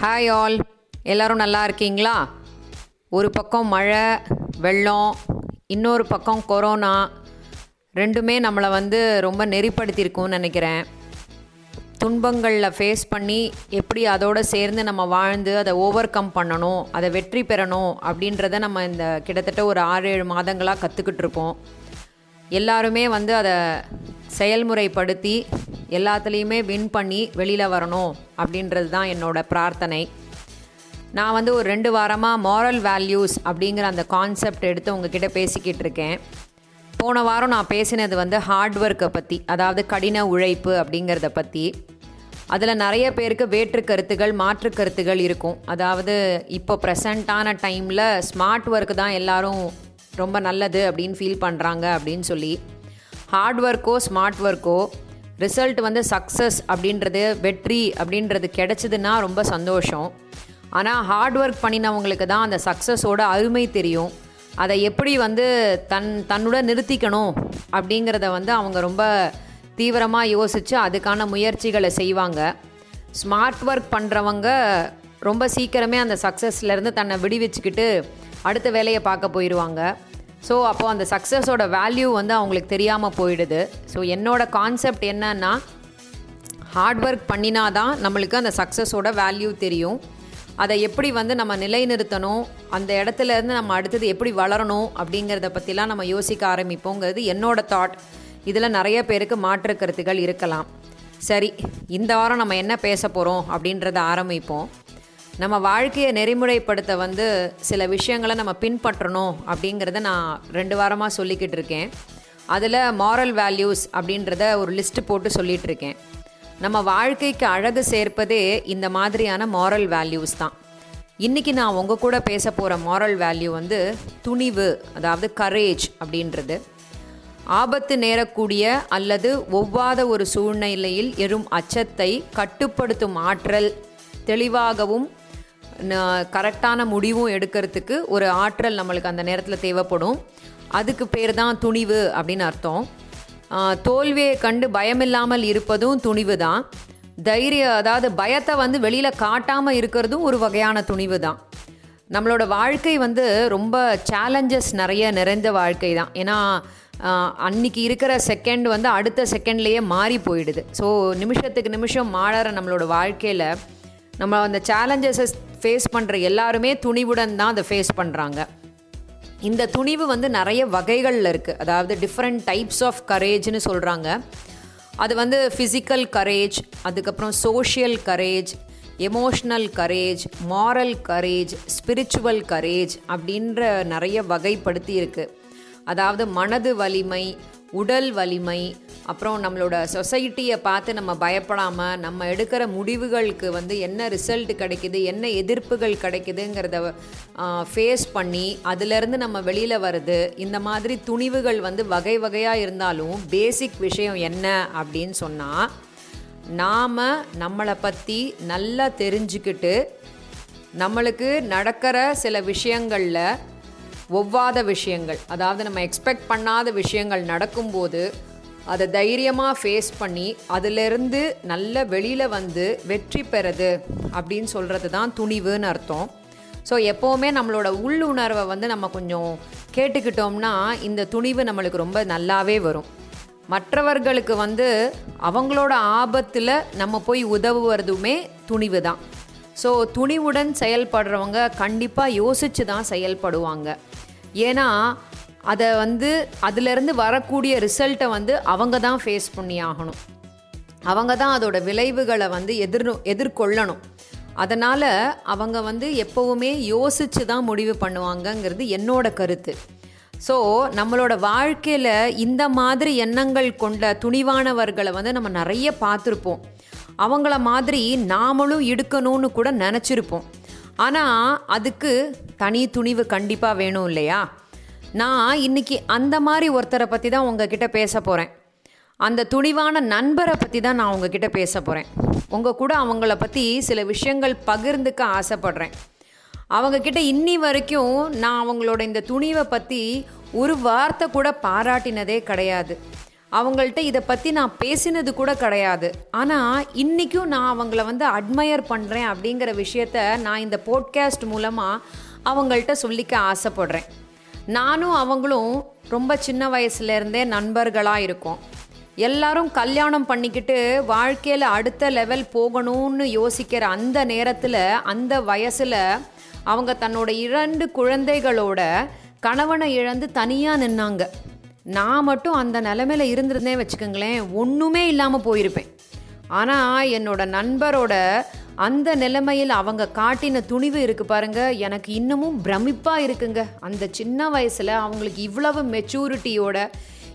Hi all எல்லோரும் நல்லா இருக்கீங்களா? ஒரு பக்கம் மழை வெள்ளம் இன்னொரு பக்கம் கொரோனா. ரெண்டுமே நம்மளை வந்து ரொம்ப நெறிப்படுத்தியிருக்கும்னு நினைக்கிறேன். துன்பங்களில் ஃபேஸ் பண்ணி எப்படி அதோடு சேர்ந்து நம்ம வாழ்ந்து அதை ஓவர் கம் பண்ணணும் அதை வெற்றி பெறணும் அப்படின்றத நம்ம இந்த கிட்டத்தட்ட ஒரு ஆறு ஏழு மாதங்களாக கற்றுக்கிட்டு இருப்போம் எல்லாருமே வந்து அதை செயல்முறைப்படுத்தி எல்லாத்துலேயுமே வின் பண்ணி வெளியில் வரணும் அப்படின்றது தான் என்னோடய பிரார்த்தனை. நான் வந்து ஒரு ரெண்டு வாரமாக மாரல் வேல்யூஸ் அப்படிங்கிற அந்த கான்செப்ட் எடுத்து உங்ககிட்ட பேசிக்கிட்டு இருக்கேன். போன வாரம் நான் பேசினது வந்து ஹார்ட் ஒர்க்கை பற்றி அதாவது கடின உழைப்பு அப்படிங்கிறத பற்றி அதில் நிறைய பேருக்கு வேற்று கருத்துகள் மாற்று கருத்துகள் இருக்கும். அதாவது இப்போ ப்ரெசண்ட்டான டைமில் ஸ்மார்ட் ஒர்க் தான் எல்லாரும் ரொம்ப நல்லது அப்படின்னு ஃபீல் பண்ணுறாங்க அப்படின்னு சொல்லி. ஹார்ட் ஒர்க்கோ ஸ்மார்ட் ஒர்க்கோ ரிசல்ட் வந்து சக்ஸஸ் அப்படின்றது வெற்றி அப்படின்றது கிடச்சிதுன்னா ரொம்ப சந்தோஷம். ஆனால் ஹார்ட் ஒர்க் பண்ணினவங்களுக்கு தான் அந்த சக்ஸஸோட அருமை தெரியும். அதை எப்படி வந்து தன் தன்னோட நிறுத்திக்கணும் அப்படிங்கிறத வந்து அவங்க ரொம்ப தீவிரமாக யோசித்து அதுக்கான முயற்சிகளை செய்வாங்க. ஸ்மார்ட் ஒர்க் பண்ணுறவங்க ரொம்ப சீக்கிரமே அந்த சக்ஸஸ்லேருந்து தன்னை விடுவிச்சுக்கிட்டு அடுத்த வேலையை பார்க்க போயிடுவாங்க ஸோ அப்போது அந்த சக்ஸஸோட வேல்யூ வந்து அவங்களுக்கு தெரியாமல் போயிடுது. ஸோ என்னோடய கான்செப்ட் என்னன்னா ஹார்ட் ஒர்க் பண்ணினா தான் நம்மளுக்கு அந்த சக்ஸஸோட வேல்யூ தெரியும். அதை எப்படி வந்து நம்ம நிலைநிறுத்தணும் அந்த இடத்துல இருந்து நம்ம அடுத்தது எப்படி வளரணும் அப்படிங்கிறத பற்றிலாம் நம்ம யோசிக்க ஆரம்பிப்போங்கிறது என்னோடய தாட் இதில் நிறைய பேருக்கு மாற்று கருத்துகள் இருக்கலாம். சரி இந்த வாரம் நம்ம என்ன பேச போகிறோம் அப்படின்றத ஆரம்பிப்போம். நம்ம வாழ்க்கையை நெறிமுறைப்படுத்த வந்து சில விஷயங்களை நம்ம பின்பற்றணும் அப்படிங்கிறத நான் ரெண்டு வாரமாக சொல்லிக்கிட்டு இருக்கேன். அதில் மாரல் வேல்யூஸ் அப்படின்றத ஒரு லிஸ்ட்டு போட்டு சொல்லிகிட்டு இருக்கேன். நம்ம வாழ்க்கைக்கு அழகு சேர்ப்பதே இந்த மாதிரியான மாரல் வேல்யூஸ் தான். இன்றைக்கி நான் உங்கள் கூட பேச போகிற மாரல் வேல்யூ வந்து துணிவு அதாவது கரேஜ் அப்படின்றது. ஆபத்து நேரக்கூடிய அல்லது ஒவ்வாத ஒரு சூழ்நிலையில் எறும் அச்சத்தை கட்டுப்படுத்தும் ஆற்றல் தெளிவாகவும் கரெக்டான முடிவும் எடுக்கிறதுக்கு ஒரு ஆற்றல் நம்மளுக்கு அந்த நேரத்தில் தேவைப்படும். அதுக்கு பேர் தான் துணிவு அப்படின்னு அர்த்தம். தோல்வியை கண்டு பயமில்லாமல் இருப்பதும் துணிவு தான் தைரியம் அதாவது பயத்தை வந்து வெளியில் காட்டாமல் இருக்கிறதும் ஒரு வகையான துணிவு தான் நம்மளோட வாழ்க்கை வந்து ரொம்ப சேலஞ்சஸ் நிறைய நிறைந்த வாழ்க்கை தான் ஏன்னா அன்னைக்கு இருக்கிற செகண்ட் வந்து அடுத்த செகண்ட்லேயே மாறி போயிடுது. ஸோ நிமிஷத்துக்கு நிமிஷம் மாறுற நம்மளோட வாழ்க்கையில் நம்ம அந்த சேலஞ்சஸை ஃபேஸ் பண்ணுற எல்லாருமே துணிவுடன் தான் அதை ஃபேஸ் பண்ணுறாங்க இந்த துணிவு வந்து நிறைய வகைகளில் இருக்குது அதாவது டிஃப்ரெண்ட் டைப்ஸ் ஆஃப் கரேஜ்னு சொல்கிறாங்க அது வந்து ஃபிசிக்கல் கரேஜ் அதுக்கப்புறம் social courage emotional courage moral courage spiritual courage அப்படின்ற நிறைய வகைப்படுத்தி இருக்குது அதாவது மனது வலிமை உடல் வலிமை அப்புறம் நம்மளோட சொசைட்டியை பார்த்து நம்ம பயப்படாமல் நம்ம எடுக்கிற முடிவுகளுக்கு வந்து என்ன ரிசல்ட் கிடைக்குது என்ன எதிர்ப்புகள் கிடைக்குதுங்கிறத ஃபேஸ் பண்ணி அதுலேருந்து நம்ம வெளியில் வருது. இந்த மாதிரி துணிவுகள் வந்து வகை வகையாக இருந்தாலும் பேசிக் விஷயம் என்ன அப்படின்னு சொன்னால் நாம் நம்மளை பற்றி நல்லா தெரிஞ்சுக்கிட்டு நம்மளுக்கு நடக்கிற சில விஷயங்களில் ஒவ்வாத விஷயங்கள். அதாவது நம்ம எக்ஸ்பெக்ட் பண்ணாத விஷயங்கள் நடக்கும்போது அதை தைரியமாக ஃபேஸ் பண்ணி அதிலிருந்து நல்ல வெளியில் வந்து வெற்றி பெறது அப்படின்னு சொல்கிறது தான் துணிவுன்னு அர்த்தம். ஸோ எப்போவுமே நம்மளோட உள்ளுணர்வை வந்து நம்ம கொஞ்சம் கேட்டுக்கிட்டோம்னா இந்த துணிவு நம்மளுக்கு ரொம்ப நல்லாவே வரும். மற்றவர்களுக்கு வந்து அவங்களோட ஆபத்தில் நம்ம போய் உதவுவதுமே துணிவு தான் ஸோ துணிவுடன் செயல்படுறவங்க கண்டிப்பாக யோசித்து தான் செயல்படுவாங்க. ஏன்னா அதை வந்து அதிலிருந்து வரக்கூடிய ரிசல்ட்டை வந்து அவங்க தான் ஃபேஸ் பண்ணி ஆகணும். அவங்க தான் அதோட விளைவுகளை வந்து எதிர் எதிர்கொள்ளணும். அதனால் அவங்க வந்து எப்போவுமே யோசித்து தான் முடிவு பண்ணுவாங்கங்கிறது என்னோட கருத்து. ஸோ நம்மளோட வாழ்க்கையில் இந்த மாதிரி எண்ணங்கள் கொண்ட துணிவானவர்களை வந்து நம்ம நிறைய பார்த்துருப்போம். அவங்கள மாதிரி நாமளும் எடுக்கணும்னு கூட நினச்சிருப்போம். ஆனால் அதுக்கு தனி துணிவு கண்டிப்பாக வேணும் இல்லையா? நான் இன்னைக்கு அந்த மாதிரி ஒருத்தரை பற்றி தான் உங்ககிட்ட பேச போகிறேன் அந்த துணிவான நண்பரை பற்றி தான் நான் உங்ககிட்ட பேச போகிறேன் உங்கள் கூட அவங்கள பற்றி சில விஷயங்கள் பகிர்ந்துக்க ஆசைப்பட்றேன். அவங்கக்கிட்ட இன்னி வரைக்கும் நான் அவங்களோட இந்த துணிவை பற்றி ஒரு வார்த்தை கூட பாராட்டினதே கிடையாது. அவங்கள்ட்ட இதை பற்றி நான் பேசினது கூட கிடையாது. ஆனால் இன்றைக்கும் நான் அவங்கள வந்து அட்மையர் பண்ணுறேன் அப்படிங்கிற விஷயத்த நான் இந்த போட்காஸ்ட் மூலமாக அவங்கள்ட்ட சொல்லிக்க ஆசைப்படுறேன். நானும் அவங்களும் ரொம்ப சின்ன வயசுலேருந்தே நண்பர்களாக இருக்கோம். எல்லாரும் கல்யாணம் பண்ணிக்கிட்டு வாழ்க்கையில் அடுத்த லெவல் போகணும்னு யோசிக்கிற அந்த நேரத்தில் அந்த வயசில் அவங்க தன்னோட இரண்டு குழந்தைகளோட கணவனை இழந்து தனியாக நின்னாங்க. நான் மட்டும் அந்த நிலமையில் இருந்திருந்தேன் வச்சுக்கோங்களேன் ஒன்றுமே இல்லாமல் போயிருப்பேன். ஆனால் என்னோட நண்பரோட அந்த நிலைமையில் அவங்க காட்டின துணிவு இருக்கு பாருங்க எனக்கு இன்னமும் பிரமிப்பாக இருக்குங்க. அந்த சின்ன வயசில் அவங்களுக்கு இவ்வளவு மெச்சூரிட்டியோட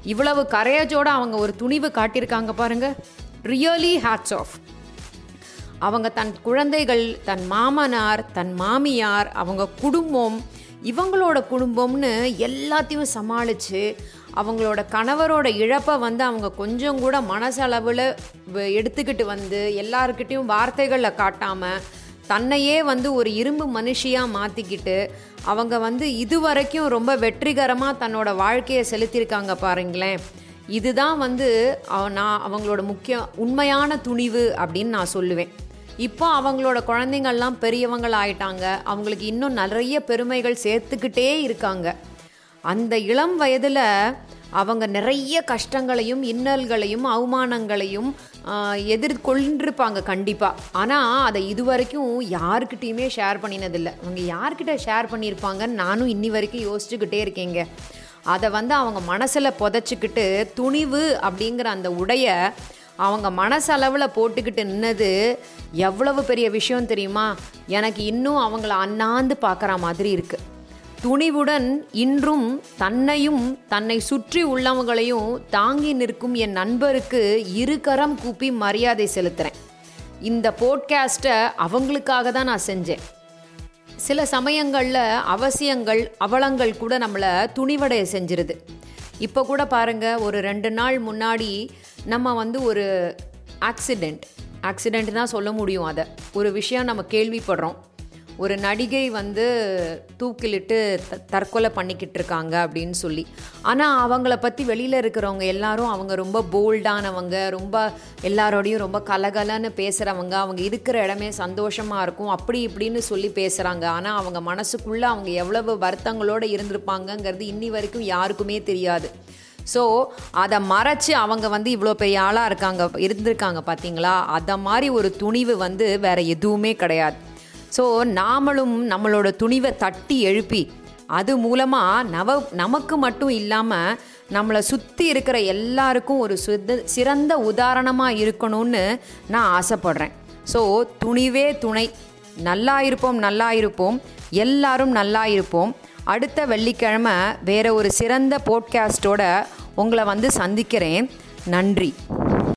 இவ்வளவு கரேஜோட அவங்க ஒரு துணிவு காட்டியிருக்காங்க பாருங்க ரியலி ஹேட்ஸ் ஆஃப் அவங்க தன் குழந்தைகள் தன் மாமனார் தன் மாமியார் அவங்க குடும்பம் இவங்களோட குடும்பம்னு எல்லாத்தையும் சமாளித்து அவங்களோட கணவரோட இழப்பை வந்து அவங்க கொஞ்சம் கூட மனசளவில் எடுத்துக்கிட்டு வந்து எல்லாருக்கிட்டேயும் வார்த்தைகளில் காட்டாமல் தன்னையே வந்து ஒரு இரும்பு மனுஷியாக மாற்றிக்கிட்டு அவங்க வந்து இதுவரைக்கும் ரொம்ப வெற்றிகரமாக தன்னோட வாழ்க்கையை செலுத்தியிருக்காங்க பாருங்களேன். இதுதான் வந்து அவ- நான் அவங்களோட முக்கிய உண்மையான துணிவு அப்படின்னு நான் சொல்லுவேன். இப்போ அவங்களோட குழந்தைங்கள்லாம் பெரியவங்கள் ஆயிட்டாங்க அவங்களுக்கு இன்னும் நிறைய பெருமைகள் சேர்த்துக்கிட்டே இருக்காங்க. அந்த இளம் வயதில் அவங்க நிறைய கஷ்டங்களையும் இன்னல்களையும் அவமானங்களையும் எதிர்கொண்டிருப்பாங்க கண்டிப்பாக ஆனால் அதை இது வரைக்கும் யாருக்கிட்டேயுமே ஷேர் பண்ணினதில்லை. அவங்க யார்கிட்ட ஷேர் பண்ணியிருப்பாங்கன்னு நானும் இன்னி வரைக்கும் யோசிச்சுக்கிட்டே இருக்கேங்க. அதை வந்து அவங்க மனசில் புதைச்சிக்கிட்டு துணிவு அப்படிங்கிற அந்த உடைய அவங்க மனசளவில் போட்டுக்கிட்டு நின்னது எவ்வளவு பெரிய விஷயம் தெரியுமா? எனக்கு இன்னும் அவங்கள அண்ணாந்து பார்க்குற மாதிரி இருக்குது துணிவுடன் இன்றும் தன்னையும் தன்னை சுற்றி உள்ளவங்களையும் தாங்கி நிற்கும் என் நண்பருக்கு இரு கரம் கூப்பி மரியாதை செலுத்துகிறேன் இந்த போட்காஸ்ட்டை அவங்களுக்காக தான் நான் செஞ்சேன். சில சமயங்களில் அவசியங்கள் அவலங்கள் கூட நம்மளை துணிவடைய செஞ்சிருது. இப்போ கூட பாருங்கள் ஒரு ரெண்டு நாள் முன்னாடி நம்ம வந்து ஒரு ஆக்சிடெண்ட் ஆக்சிடெண்ட் தான் சொல்ல முடியும் அதை. ஒரு விஷயம் நம்ம கேள்விப்படுறோம். ஒரு நடிகை வந்து தூக்கிலிட்டு த தற்கொலை பண்ணிக்கிட்டு இருக்காங்க அப்படின்னு சொல்லி. ஆனால் அவங்கள பற்றி வெளியில் இருக்கிறவங்க எல்லாரும் அவங்க ரொம்ப போல்டானவங்க ரொம்ப எல்லாரோடையும் ரொம்ப கலகலன்னு பேசுகிறவங்க அவங்க இருக்கிற இடமே சந்தோஷமாக இருக்கும் அப்படி இப்படின்னு சொல்லி பேசுகிறாங்க ஆனால் அவங்க மனசுக்குள்ளே அவங்க எவ்வளவு வருத்தங்களோடு இருந்திருப்பாங்கங்கிறது இன்னி வரைக்கும் யாருக்குமே தெரியாது. ஸோ அதை மறைச்சு அவங்க வந்து இவ்வளோ பெரிய ஆளாக இருக்காங்க இருந்திருக்காங்க பார்த்தீங்களா அதை மாதிரி ஒரு துணிவு வந்து வேற எதுவுமே கிடையாது. ஸோ நாமளும் நம்மளோட துணிவை தட்டி எழுப்பி அது மூலமாக நவ நமக்கு மட்டும் இல்லாமல் நம்மளை சுற்றி இருக்கிற எல்லாருக்கும் ஒரு சுத சிறந்த உதாரணமாக இருக்கணும்னு நான் ஆசைப்படுறேன். ஸோ துணிவே துணை. நல்லா இருப்போம் நல்லா இருப்போம். எல்லாரும் நல்லா இருப்போம். அடுத்த வெள்ளிக்கிழமை வேற ஒரு சிறந்த போட்காஸ்டோட உங்களை வந்து சந்திக்கிறேன். நன்றி.